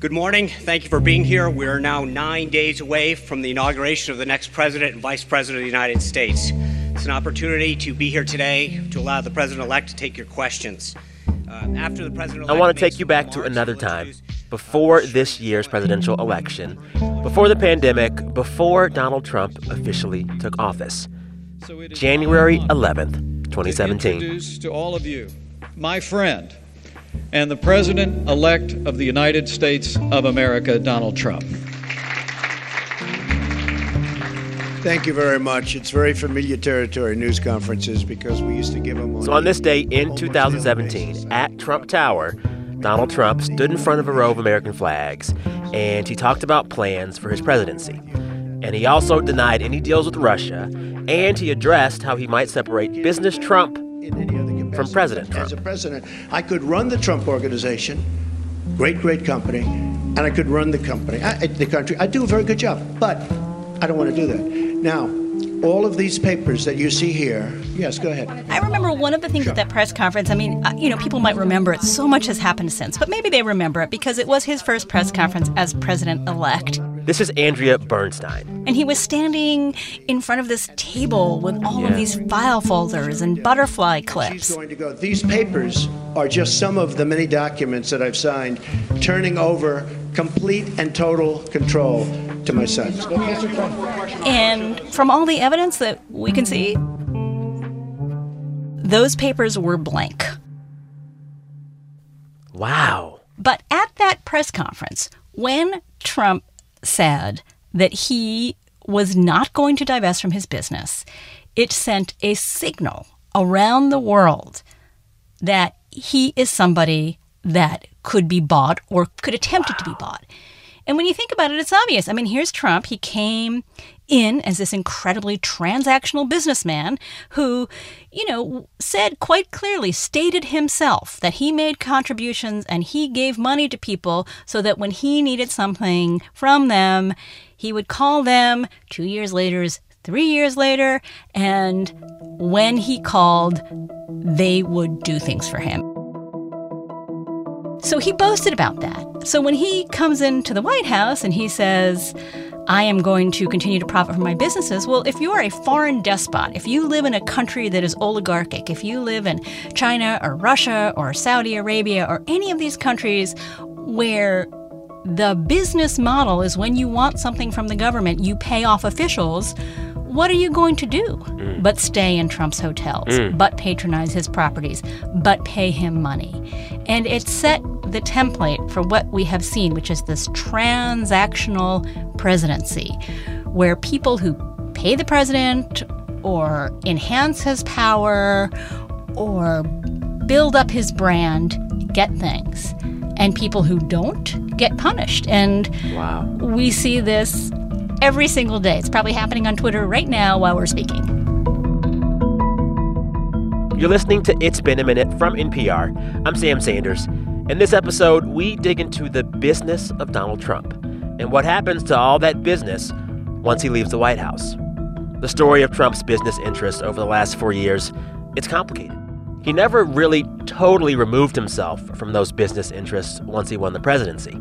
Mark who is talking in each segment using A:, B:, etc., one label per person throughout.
A: Good morning. Thank you for being here. We are now nine days away from the inauguration of the next president and vice president of the United States. It's an opportunity to be here today to allow the president elect to take your questions. Uh, after the president
B: I want to take you back to another time, before this year's presidential election, before the pandemic, before Donald Trump officially took office. January 11th, 2017.
C: Introduce to all of you my friend and the President elect of the United States of America, Donald Trump.
D: Thank you very much. It's very familiar territory, news conferences, because we used to give them.
B: So, on this day in 2017, at Trump Tower, Donald Trump stood in front of a row of American flags and he talked about plans for his presidency. And he also denied any deals with Russia and he addressed how he might separate business Trump from President Trump.
D: As a president, I could run the Trump organization, great, great company, and I could run the company, I, the country. I do a very good job, but I don't want to do that. Now, all of these papers that you see here, yes, go ahead.
E: I remember one of the things sure. at that press conference. I mean, uh, you know, people might remember it. So much has happened since, but maybe they remember it because it was his first press conference as president elect.
B: This is Andrea Bernstein.
E: And he was standing in front of this table with all yeah. of these file folders and butterfly clips.
D: She's going to go. These papers are just some of the many documents that I've signed, turning over complete and total control to my son.
E: And from all the evidence that we can see, those papers were blank.
B: Wow.
E: But at that press conference, when Trump said that he was not going to divest from his business, it sent a signal around the world that he is somebody that could be bought or could attempt wow. to be bought. And when you think about it, it's obvious. I mean, here's Trump. He came in as this incredibly transactional businessman who, you know, said quite clearly, stated himself that he made contributions and he gave money to people so that when he needed something from them, he would call them two years later, three years later, and when he called, they would do things for him. So he boasted about that. So when he comes into the White House and he says, I am going to continue to profit from my businesses. Well, if you are a foreign despot, if you live in a country that is oligarchic, if you live in China or Russia or Saudi Arabia or any of these countries where the business model is when you want something from the government, you pay off officials what are you going to do mm. but stay in Trump's hotels, mm. but patronize his properties, but pay him money? And it set the template for what we have seen, which is this transactional presidency, where people who pay the president or enhance his power or build up his brand get things. And people who don't get punished. And
B: wow.
E: we see this every single day. It's probably happening on Twitter right now while we're speaking.
B: You're listening to It's Been a Minute from NPR. I'm Sam Sanders. In this episode, we dig into the business of Donald Trump and what happens to all that business once he leaves the White House. The story of Trump's business interests over the last four years, it's complicated. He never really totally removed himself from those business interests once he won the presidency.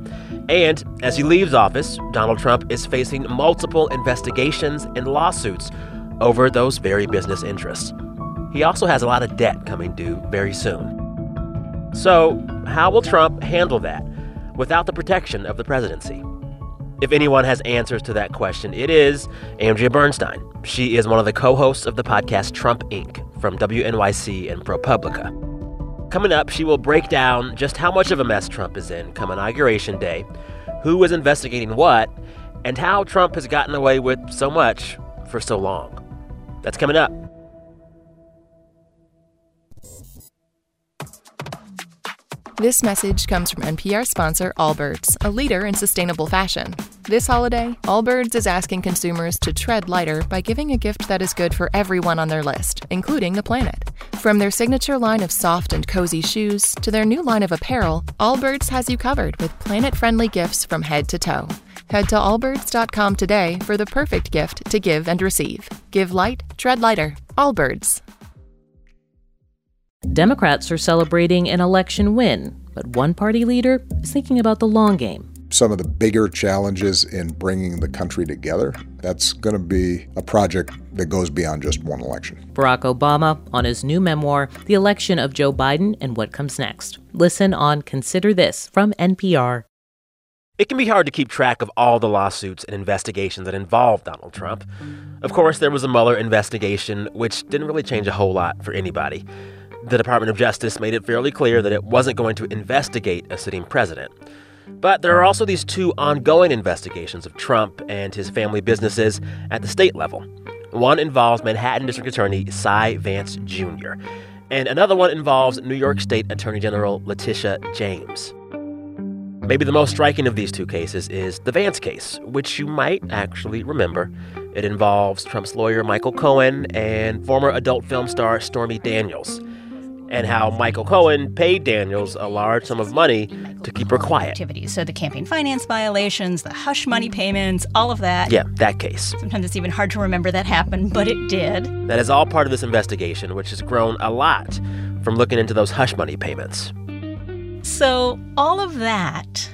B: And as he leaves office, Donald Trump is facing multiple investigations and lawsuits over those very business interests. He also has a lot of debt coming due very soon. So, how will Trump handle that without the protection of the presidency? If anyone has answers to that question, it is Andrea Bernstein. She is one of the co hosts of the podcast Trump Inc. from WNYC and ProPublica. Coming up, she will break down just how much of a mess Trump is in come Inauguration Day, who is investigating what, and how Trump has gotten away with so much for so long. That's coming up.
F: This message comes from NPR sponsor Allbirds, a leader in sustainable fashion. This holiday, Allbirds is asking consumers to tread lighter by giving a gift that is good for everyone on their list, including the planet. From their signature line of soft and cozy shoes to their new line of apparel, Allbirds has you covered with planet friendly gifts from head to toe. Head to allbirds.com today for the perfect gift to give and receive. Give light, tread lighter. Allbirds.
G: Democrats are celebrating an election win, but one party leader is thinking about the long game. some of the bigger challenges in bringing the country together. That's going to be a project that goes beyond just one election.
H: Barack Obama on his new memoir, The Election of Joe Biden and What Comes Next. Listen on Consider This from NPR.
B: It can be hard to keep track of all the lawsuits and investigations that involve Donald Trump. Of course, there was a Mueller investigation, which didn't really change a whole lot for anybody. The Department of Justice made it fairly clear that it wasn't going to investigate a sitting president. But there are also these two ongoing investigations of Trump and his family businesses at the state level. One involves Manhattan District Attorney Cy Vance Jr., and another one involves New York State Attorney General Letitia James. Maybe the most striking of these two cases is the Vance case, which you might actually remember. It involves Trump's lawyer Michael Cohen and former adult film star Stormy Daniels and how Michael Cohen paid Daniels a large sum of money to keep her quiet.
E: Activities. So the campaign finance violations, the hush money payments, all of that.
B: Yeah, that case.
E: Sometimes it's even hard to remember that happened, but it did.
B: That is all part of this investigation, which has grown a lot from looking into those hush money payments.
E: So all of that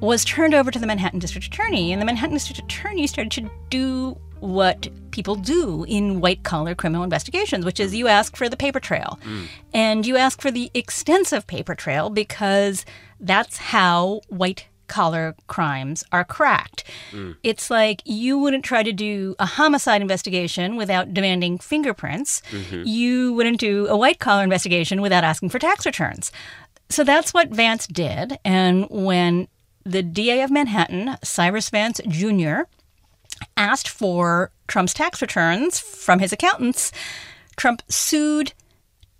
E: was turned over to the Manhattan District Attorney, and the Manhattan District Attorney started to do what people do in white collar criminal investigations, which is you ask for the paper trail. Mm. And you ask for the extensive paper trail because that's how white collar crimes are cracked. Mm. It's like you wouldn't try to do a homicide investigation without demanding fingerprints. Mm-hmm. You wouldn't do a white collar investigation without asking for tax returns. So that's what Vance did. And when the DA of Manhattan, Cyrus Vance Jr., asked for Trump's tax returns from his accountants, Trump sued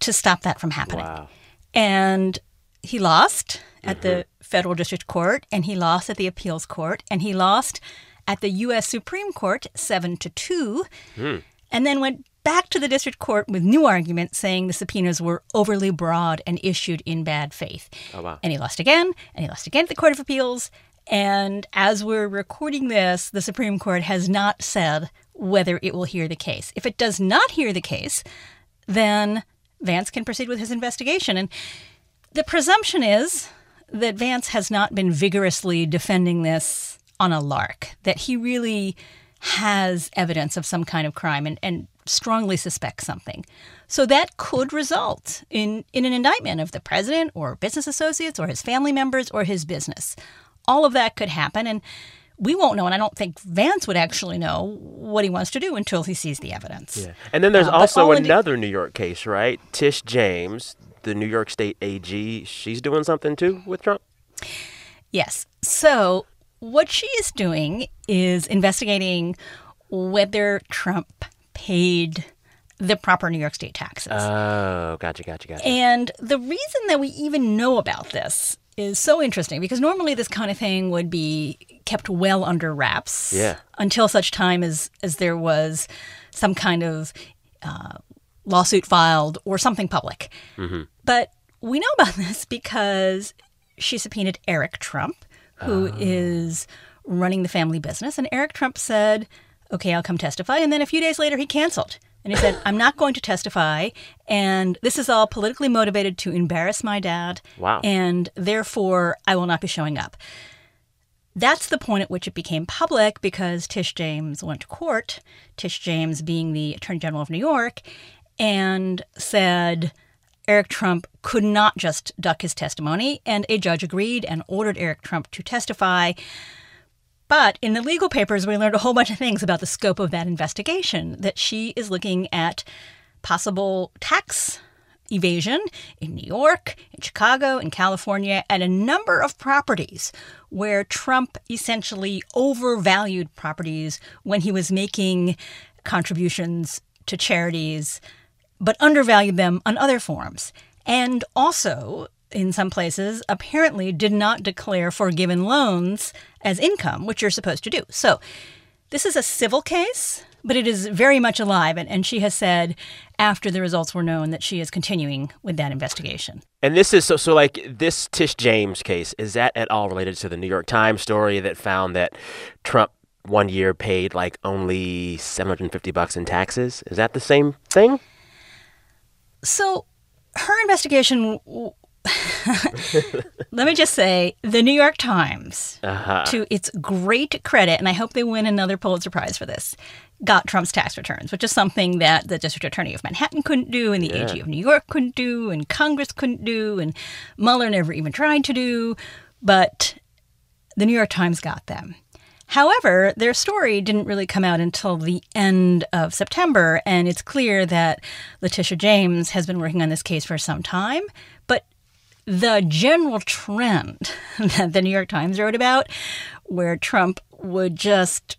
E: to stop that from happening.
B: Wow.
E: And he lost at mm-hmm. the federal district court, and he lost at the appeals court, and he lost at the U.S. Supreme Court seven to two, mm. and then went back to the district court with new arguments saying the subpoenas were overly broad and issued in bad faith.
B: Oh, wow.
E: And he lost again, and he lost again at the Court of Appeals, and as we're recording this, the Supreme Court has not said whether it will hear the case. If it does not hear the case, then Vance can proceed with his investigation. And the presumption is that Vance has not been vigorously defending this on a lark, that he really has evidence of some kind of crime and, and strongly suspects something. So that could result in, in an indictment of the president or business associates or his family members or his business all of that could happen. And we won't know, and I don't think Vance would actually know what he wants to do until he sees the evidence.
B: Yeah. And then there's uh, also another New York case, right? Tish James, the New York State AG, she's doing something too with Trump?
E: Yes. So what she is doing is investigating whether Trump paid the proper New York State taxes.
B: Oh, gotcha, gotcha, gotcha.
E: And the reason that we even know about this is so interesting because normally this kind of thing would be kept well under wraps
B: yeah.
E: until such time as, as there was some kind of uh, lawsuit filed or something public.
B: Mm-hmm.
E: But we know about this because she subpoenaed Eric Trump, who oh. is running the family business. And Eric Trump said, okay, I'll come testify. And then a few days later, he canceled. And he said, I'm not going to testify. And this is all politically motivated to embarrass my dad.
B: Wow.
E: And therefore, I will not be showing up. That's the point at which it became public because Tish James went to court, Tish James being the Attorney General of New York, and said Eric Trump could not just duck his testimony. And a judge agreed and ordered Eric Trump to testify. But in the legal papers, we learned a whole bunch of things about the scope of that investigation that she is looking at possible tax evasion in New York, in Chicago, in California, and a number of properties where Trump essentially overvalued properties when he was making contributions to charities, but undervalued them on other forms. And also in some places, apparently did not declare forgiven loans as income, which you're supposed to do. So this is a civil case, but it is very much alive. And, and she has said after the results were known that she is continuing with that investigation.
B: And this is so, so like this Tish James case, is that at all related to the New York Times story that found that Trump one year paid like only 750 bucks in taxes? Is that the same thing?
E: So her investigation let me just say the New York Times,
B: Uh-huh.
E: to its great credit, and I hope they win another Pulitzer Prize for this, got Trump's tax returns, which is something that the District Attorney of Manhattan couldn't do, and the AG of New York couldn't do, and Congress couldn't do, and Mueller never even tried to do. But the New York Times got them. However, their story didn't really come out until the end of September, and it's clear that Letitia James has been working on this case for some time. But the general trend that the New York Times wrote about, where Trump would just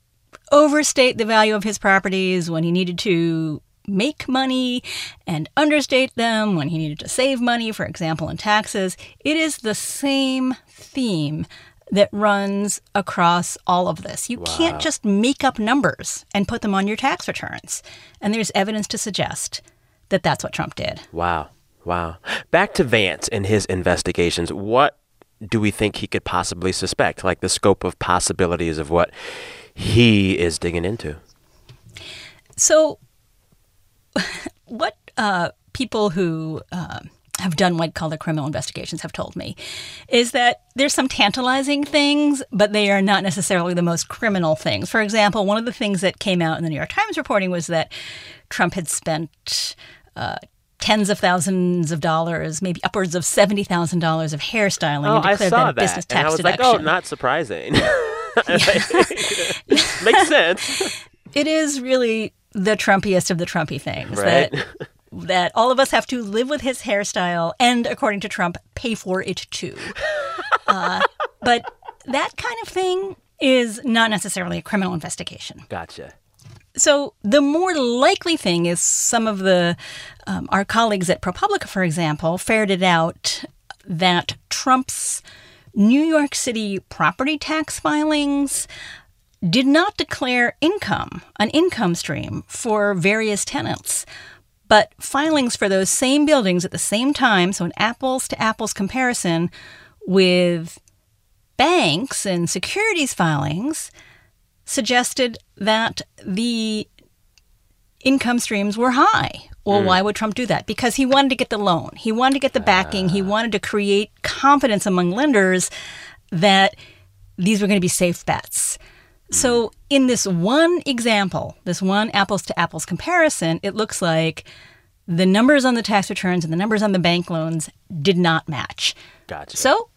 E: overstate the value of his properties when he needed to make money and understate them when he needed to save money, for example, in taxes, it is the same theme that runs across all of this. You can't just make up numbers and put them on your tax returns. And there's evidence to suggest that that's what Trump did.
B: Wow. Wow. Back to Vance and his investigations. What do we think he could possibly suspect? Like the scope of possibilities of what he is digging into?
E: So, what uh, people who uh, have done white collar criminal investigations have told me is that there's some tantalizing things, but they are not necessarily the most criminal things. For example, one of the things that came out in the New York Times reporting was that Trump had spent uh, tens of thousands of dollars, maybe upwards of seventy thousand dollars of hairstyling,
B: Oh,
E: and
B: I
E: declared
B: saw
E: that a business
B: that. And I
E: tax
B: was like,
E: deduction.
B: oh, not surprising. Makes sense.
E: it is really the Trumpiest of the Trumpy things
B: Right.
E: that that all of us have to live with his hairstyle and, according to Trump, pay for it too. uh, but that kind of thing is not necessarily a criminal investigation.
B: Gotcha.
E: So the more likely thing is some of the um, our colleagues at ProPublica, for example, ferreted out that Trump's New York City property tax filings did not declare income, an income stream for various tenants, but filings for those same buildings at the same time, so an apples to apples comparison with banks and securities filings suggested that the income streams were high. Well, mm. why would Trump do that? Because he wanted to get the loan. He wanted to get the backing. He ah. wanted to create confidence among lenders that these were going to be safe bets. So, mm. in this one example, this one apples to apples comparison, it looks like the numbers on the tax returns and the numbers on the bank loans did not match.
B: Gotcha.
E: So,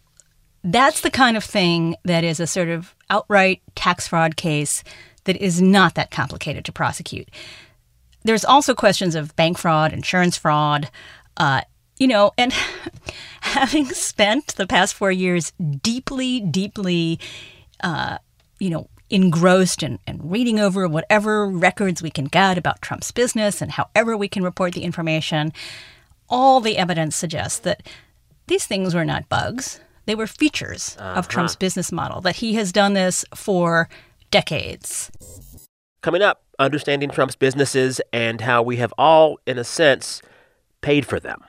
E: that's the kind of thing that is a sort of outright tax fraud case that is not that complicated to prosecute. There's also questions of bank fraud, insurance fraud, uh, you know, and having spent the past four years deeply, deeply, uh, you know, engrossed and, and reading over whatever records we can get about Trump's business and however we can report the information, all the evidence suggests that these things were not bugs. They were features of uh-huh. Trump's business model, that he has done this for decades.
B: Coming up, understanding Trump's businesses and how we have all, in a sense, paid for them.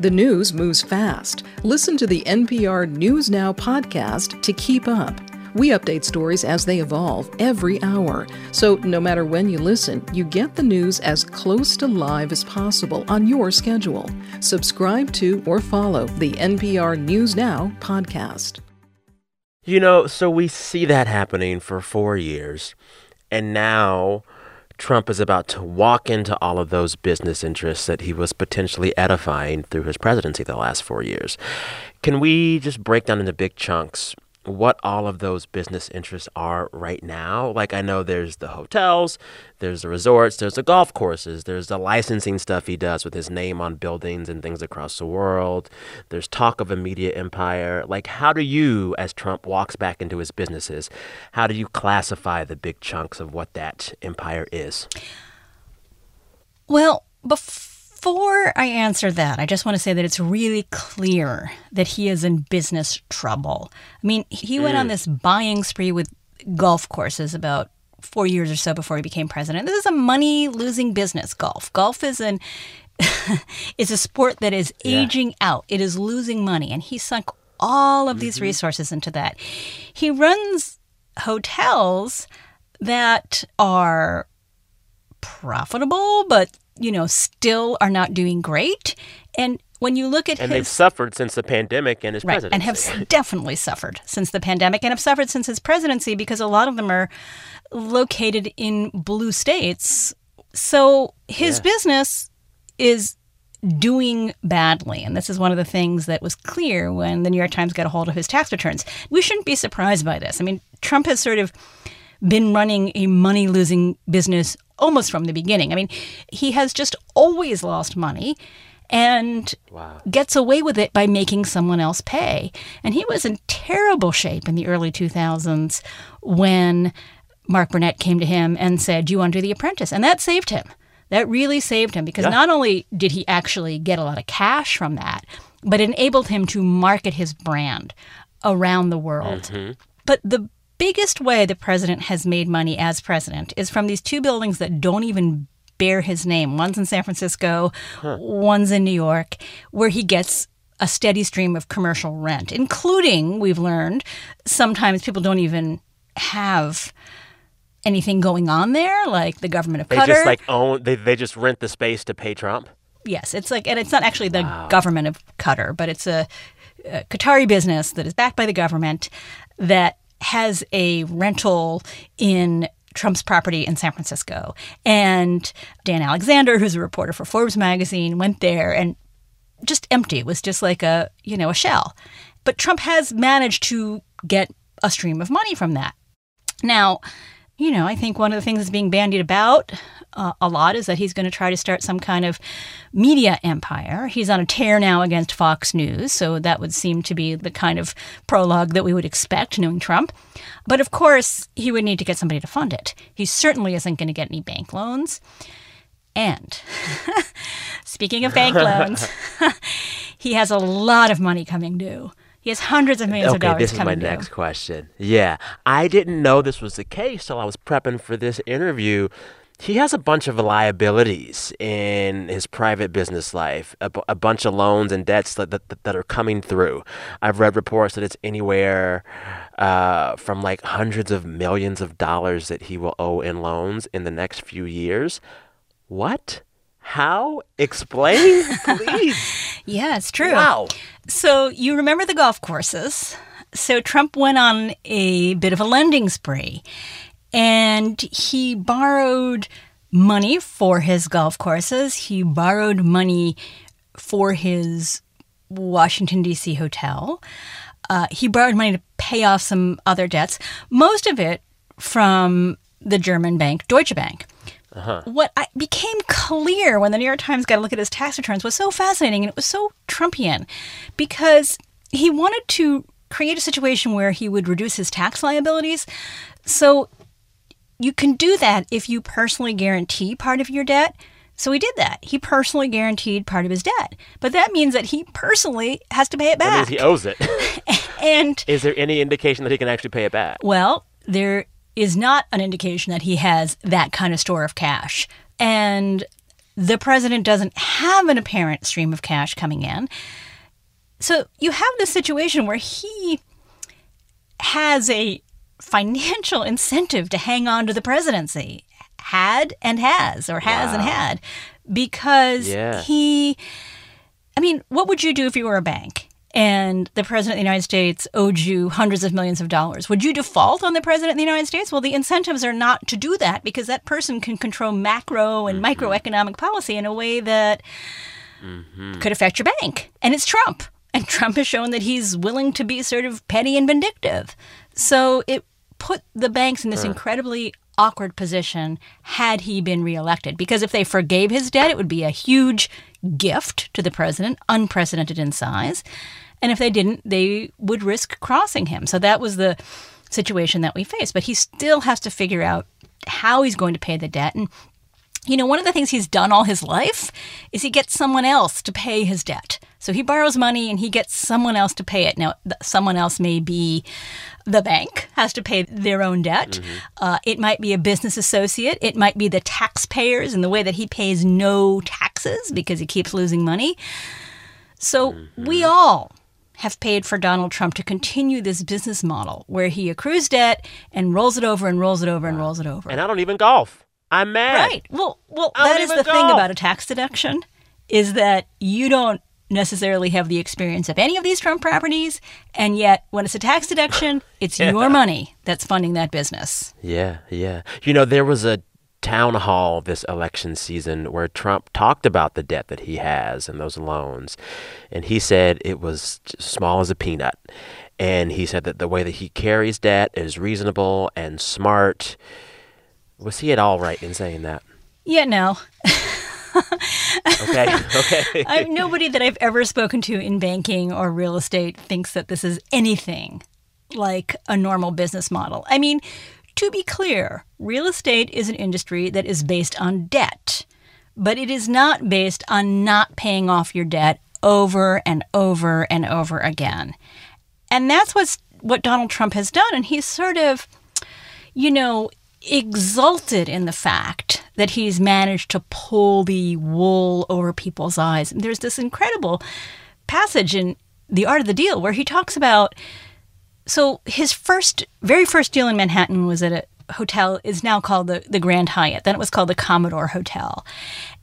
I: The news moves fast. Listen to the NPR News Now podcast to keep up. We update stories as they evolve every hour. So no matter when you listen, you get the news as close to live as possible on your schedule. Subscribe to or follow the NPR News Now podcast.
B: You know, so we see that happening for four years, and now Trump is about to walk into all of those business interests that he was potentially edifying through his presidency the last four years. Can we just break down into big chunks what all of those business interests are right now? Like, I know there's the hotels, there's the resorts, there's the golf courses, there's the licensing stuff he does with his name on buildings and things across the world. There's talk of a media empire. Like, how do you, as Trump walks back into his businesses, how do you classify the big chunks of what that empire is?
E: Well, before I answer that, I just want to say that it's really clear that he is in business trouble. I mean, he went on mm. this buying spree with golf courses about four years or so before he became president. This is a money losing business, golf. Golf is an is a sport that is aging out. It is losing money, and he sunk all of these mm-hmm. resources into that. He runs hotels that are profitable, but you know, still are not doing great. And when you look at
B: And
E: his
B: they've suffered since the pandemic and his
E: right,
B: presidency.
E: and have definitely suffered since the pandemic and have suffered since his presidency because a lot of them are located in blue states. So his business is doing badly. And this is one of the things that was clear when the New York Times got a hold of his tax returns. We shouldn't be surprised by this. I mean, Trump has sort of been running a money losing business almost from the beginning. I mean, he has just always lost money and gets away with it by making someone else pay. And he was in terrible shape in the early 2000s when Mark Burnett came to him and said, you want to do The Apprentice? And that saved him. That really saved him because not only did he actually get a lot of cash from that, but it enabled him to market his brand around the world. Mm-hmm. But the biggest way the president has made money as president is from these two buildings that don't even bear his name. One's in San Francisco, one's in New York, where he gets a steady stream of commercial rent, including, we've learned, sometimes people don't even have anything going on there, like the government of
B: they
E: Qatar.
B: just like own. They they just rent the space to pay Trump.
E: Yes, it's like, and it's not actually the government of Qatar, but it's a, a Qatari business that is backed by the government that has a rental in Trump's property in San Francisco. And Dan Alexander, who's a reporter for Forbes magazine, went there and just empty. It was just like a, you know, a shell. But Trump has managed to get a stream of money from that. Now, you know, I think one of the things that's being bandied about uh, a lot is that he's going to try to start some kind of media empire. He's on a tear now against Fox News, so that would seem to be the kind of prologue that we would expect, knowing Trump. But of course, he would need to get somebody to fund it. He certainly isn't going to get any bank loans. And speaking of bank loans, he has a lot of money coming due. He has hundreds of millions of
B: Okay,
E: dollars
B: this is my
E: due.
B: next question. Yeah, I didn't know this was the case till I was prepping for this interview. He has a bunch of liabilities in his private business life, a, bunch of loans and debts that, that, that are coming through. I've read reports that it's anywhere uh, from like hundreds of millions of dollars that he will owe in loans in the next few years. What? How? Explain, please.
E: Yeah, it's true.
B: Wow.
E: So you remember the golf courses. So Trump went on a bit of a lending spree and he borrowed money for his golf courses. He borrowed money for his Washington, D.C. hotel. Uh, he borrowed money to pay off some other debts, most of it from the German bank, Deutsche Bank. What I, became clear when the New York Times got a look at his tax returns was so fascinating and it was so Trumpian because he wanted to create a situation where he would reduce his tax liabilities. So you can do that if you personally guarantee part of your debt. So he did that. He personally guaranteed part of his debt. But that means that he personally has to pay it
B: That means
E: back.
B: he owes it.
E: and
B: Is there any indication that he can actually pay it back?
E: well, there is not an indication that he has that kind of store of cash. And the president doesn't have an apparent stream of cash coming in. So you have this situation where he has a financial incentive to hang on to the presidency. Had and has, or has and had, because
B: Yeah.
E: he I mean, what would you do if you were a bank and the president of the United States owed you hundreds of millions of dollars? Would you default on the president of the United States? Well, the incentives are not to do that because that person can control macro and mm-hmm. microeconomic policy in a way that mm-hmm. could affect your bank. And it's Trump. And Trump has shown that he's willing to be sort of petty and vindictive. So it put the banks in this incredibly awkward position had he been reelected. Because if they forgave his debt, it would be a huge gift to the president, unprecedented in size. And if they didn't, they would risk crossing him. So that was the situation that we faced. But he still has to figure out how he's going to pay the debt. And you know, one of the things he's done all his life is he gets someone else to pay his debt. So he borrows money and he gets someone else to pay it. Now, th- someone else may be the bank has to pay their own debt. Uh, it might be a business associate. It might be the taxpayers in the way that he pays no taxes because he keeps losing money. So we all have paid for Donald Trump to continue this business model where he accrues debt and rolls it over and rolls it over and rolls it over.
B: And I don't even golf. I'm mad.
E: Right. Well, well, that is the thing about a tax deduction is that you don't necessarily have the experience of any of these Trump properties, and yet when it's a tax deduction, it's your money that's funding that business.
B: Yeah, yeah. You know, there was a town hall this election season where Trump talked about the debt that he has and those loans. And he said it was small as a peanut. And he said that the way that he carries debt is reasonable and smart. Was he at all right in saying that?
E: Yeah, no.
B: Okay, okay.
E: I, nobody that I've ever spoken to in banking or real estate thinks that this is anything like a normal business model. I mean, to be clear, real estate is an industry that is based on debt, but it is not based on not paying off your debt over and over and over again. And that's what's what Donald Trump has done and he's sort of you know exulted in the fact that he's managed to pull the wool over people's eyes. And there's this incredible passage in The Art of the Deal where he talks about so his first very first deal in Manhattan was at a hotel is now called the, the Grand Hyatt. Then it was called the Commodore Hotel.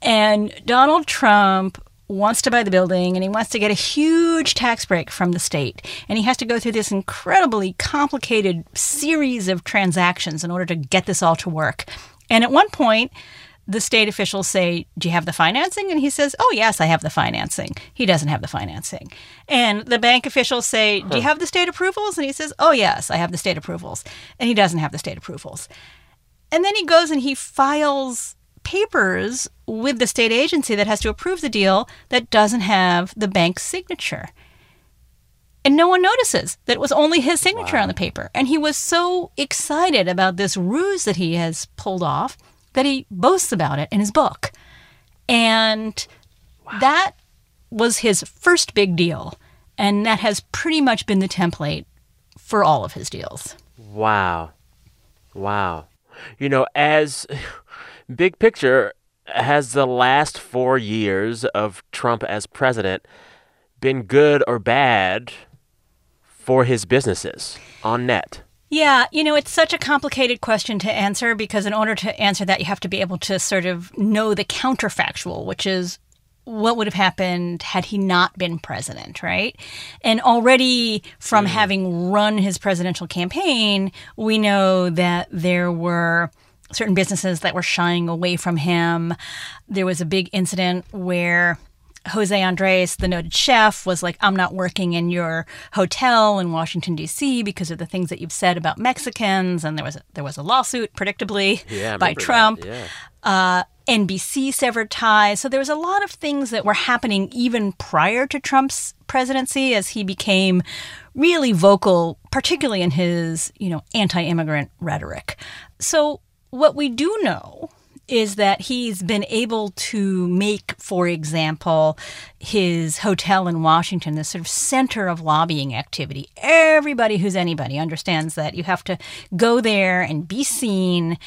E: And Donald Trump wants to buy the building and he wants to get a huge tax break from the state. And he has to go through this incredibly complicated series of transactions in order to get this all to work. And at one point, the state officials say, Do you have the financing? And he says, Oh, yes, I have the financing. He doesn't have the financing. And the bank officials say, Do you have the state approvals? And he says, Oh, yes, I have the state approvals. And he doesn't have the state approvals. And then he goes and he files papers with the state agency that has to approve the deal that doesn't have the bank's signature. And no one notices that it was only his signature on the paper. And he was so excited about this ruse that he has pulled off that he boasts about it in his book. And that was his first big deal. And that has pretty much been the template for all of his deals.
B: Wow. Wow. You know, as big picture, has the last four years of Trump as president been good or bad for his businesses on net?
E: Yeah, you know, it's such a complicated question to answer because in order to answer that, you have to be able to sort of know the counterfactual, which is what would have happened had he not been president, right? And already from hmm. having run his presidential campaign, we know that there were certain businesses that were shying away from him. There was a big incident where Jose Andres, the noted chef, was like, I'm not working in your hotel in Washington, D.C. because of the things that you've said about Mexicans. And there was a, there was a lawsuit, predictably,
B: Yeah,
E: by Trump.
B: yeah.
E: Uh, NBC severed ties. So there was a lot of things that were happening even prior to Trump's presidency as he became really vocal, particularly in his, you know, anti-immigrant rhetoric. So what we do know is that he's been able to make, for example, his hotel in Washington the sort of center of lobbying activity. Everybody who's anybody understands that you have to go there and be seen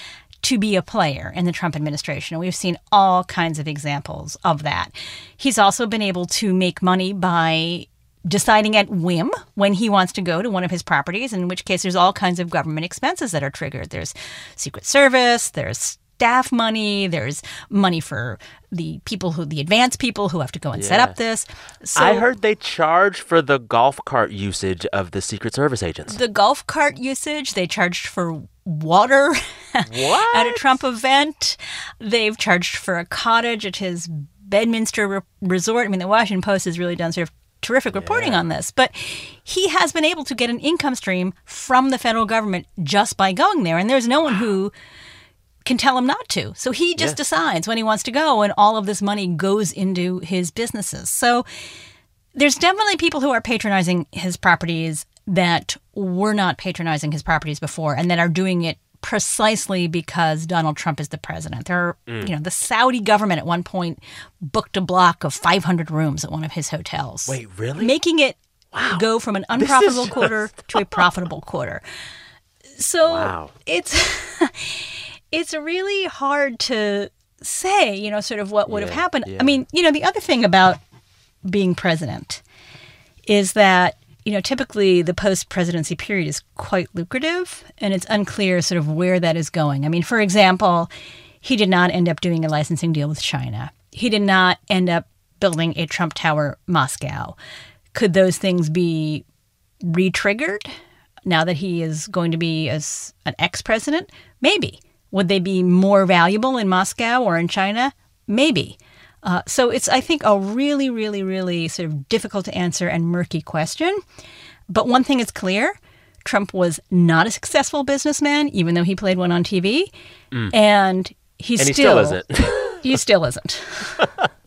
E: to be a player in the Trump administration. And we've seen all kinds of examples of that. He's also been able to make money by deciding at whim when he wants to go to one of his properties, in which case there's all kinds of government expenses that are triggered. There's Secret Service, there's staff money, there's money for the people who, the advanced people who have to go and set up this. So
B: I heard they charge for the golf cart usage of the Secret Service agents.
E: the golf cart usage, they charged for water at a Trump event. They've charged for a cottage at his Bedminster re- resort. I mean, the Washington Post has really done sort of terrific reporting on this, but he has been able to get an income stream from the federal government just by going there, and there's no one who can tell him not to. So he just
B: Yeah.
E: decides when he wants to go, and all of this money goes into his businesses. So there's definitely people who are patronizing his properties that were not patronizing his properties before and that are doing it precisely because Donald Trump is the president. There are, mm. you know, the Saudi government at one point booked a block of 500 rooms at one of his hotels.
B: Wait, really?
E: Making it wow. go from an unprofitable
B: just-
E: quarter to a profitable quarter. So
B: Wow.
E: it's it's really hard to say, you know, sort of what would have happened.
B: yeah.
E: I mean, you know, the other thing about being president is that you know typically the post presidency period is quite lucrative and it's unclear sort of where that is going i mean for example he did not end up doing a licensing deal with china he did not end up building a Trump Tower Moscow. Could those things be re-triggered now that he is going to be as an ex-president? Maybe. Would they be more valuable in Moscow or in China? Maybe. Uh, so it's, I think, a really, really, really sort of difficult to answer and murky question. But one thing is clear Trump was not a successful businessman, even though he played one on TV.
B: Mm.
E: And he's
B: and he
E: still,
B: still isn't.
E: he still isn't.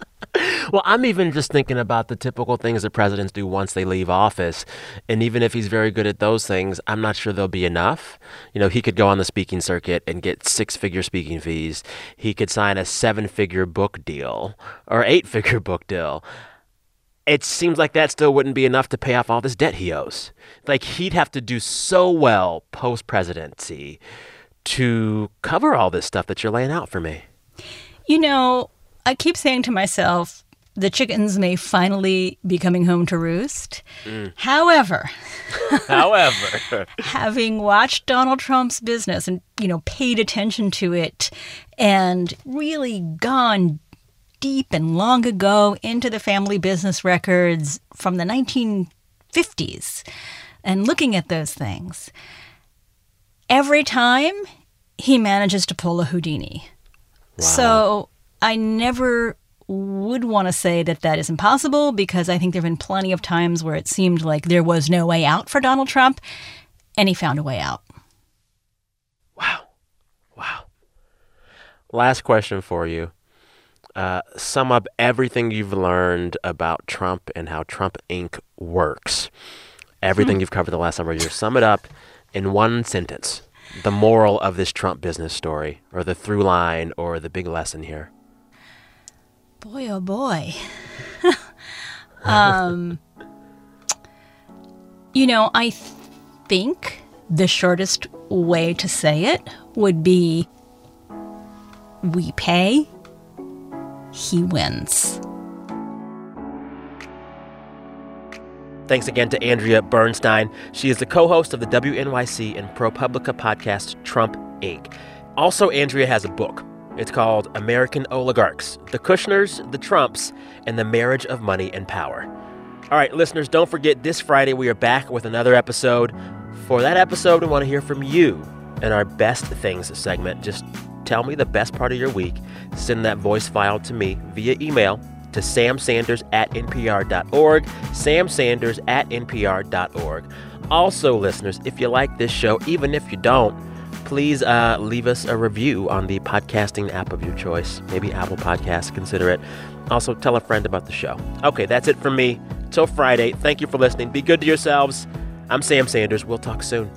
B: Well, I'm even just thinking about the typical things that presidents do once they leave office. And even if he's very good at those things, I'm not sure they'll be enough. You know, he could go on the speaking circuit and get six figure speaking fees. He could sign a seven figure book deal or eight figure book deal. It seems like that still wouldn't be enough to pay off all this debt he owes. Like, he'd have to do so well post presidency to cover all this stuff that you're laying out for me.
E: You know, I keep saying to myself, the chickens may finally be coming home to roost.
B: Mm.
E: However,
B: however,
E: having watched Donald Trump's business and you know paid attention to it and really gone deep and long ago into the family business records from the 1950s and looking at those things, every time he manages to pull a Houdini.
B: Wow.
E: So I never would want to say that that is impossible because I think there have been plenty of times where it seemed like there was no way out for Donald Trump, and he found a way out.
B: Wow. Wow. Last question for you. Uh, sum up everything you've learned about Trump and how Trump Inc. works. Everything you've covered the last several years. Sum it up in one sentence. The moral of this Trump business story, or the through line, or the big lesson here.
E: Boy, oh boy. um, you know, I think the shortest way to say it would be we pay, he wins.
B: Thanks again to Andrea Bernstein. She is the co host of the WNYC and ProPublica podcast, Trump Inc. Also, Andrea has a book. It's called American Oligarchs The Kushners, the Trumps, and the Marriage of Money and Power. All right, listeners, don't forget this Friday we are back with another episode. For that episode, we want to hear from you in our Best Things segment. Just tell me the best part of your week. Send that voice file to me via email to samsanders at npr.org, samsanders at npr.org. Also, listeners, if you like this show, even if you don't, please uh, leave us a review on the podcasting app of your choice. Maybe Apple Podcasts, consider it. Also, tell a friend about the show. Okay, that's it from me. Till Friday, thank you for listening. Be good to yourselves. I'm Sam Sanders. We'll talk soon.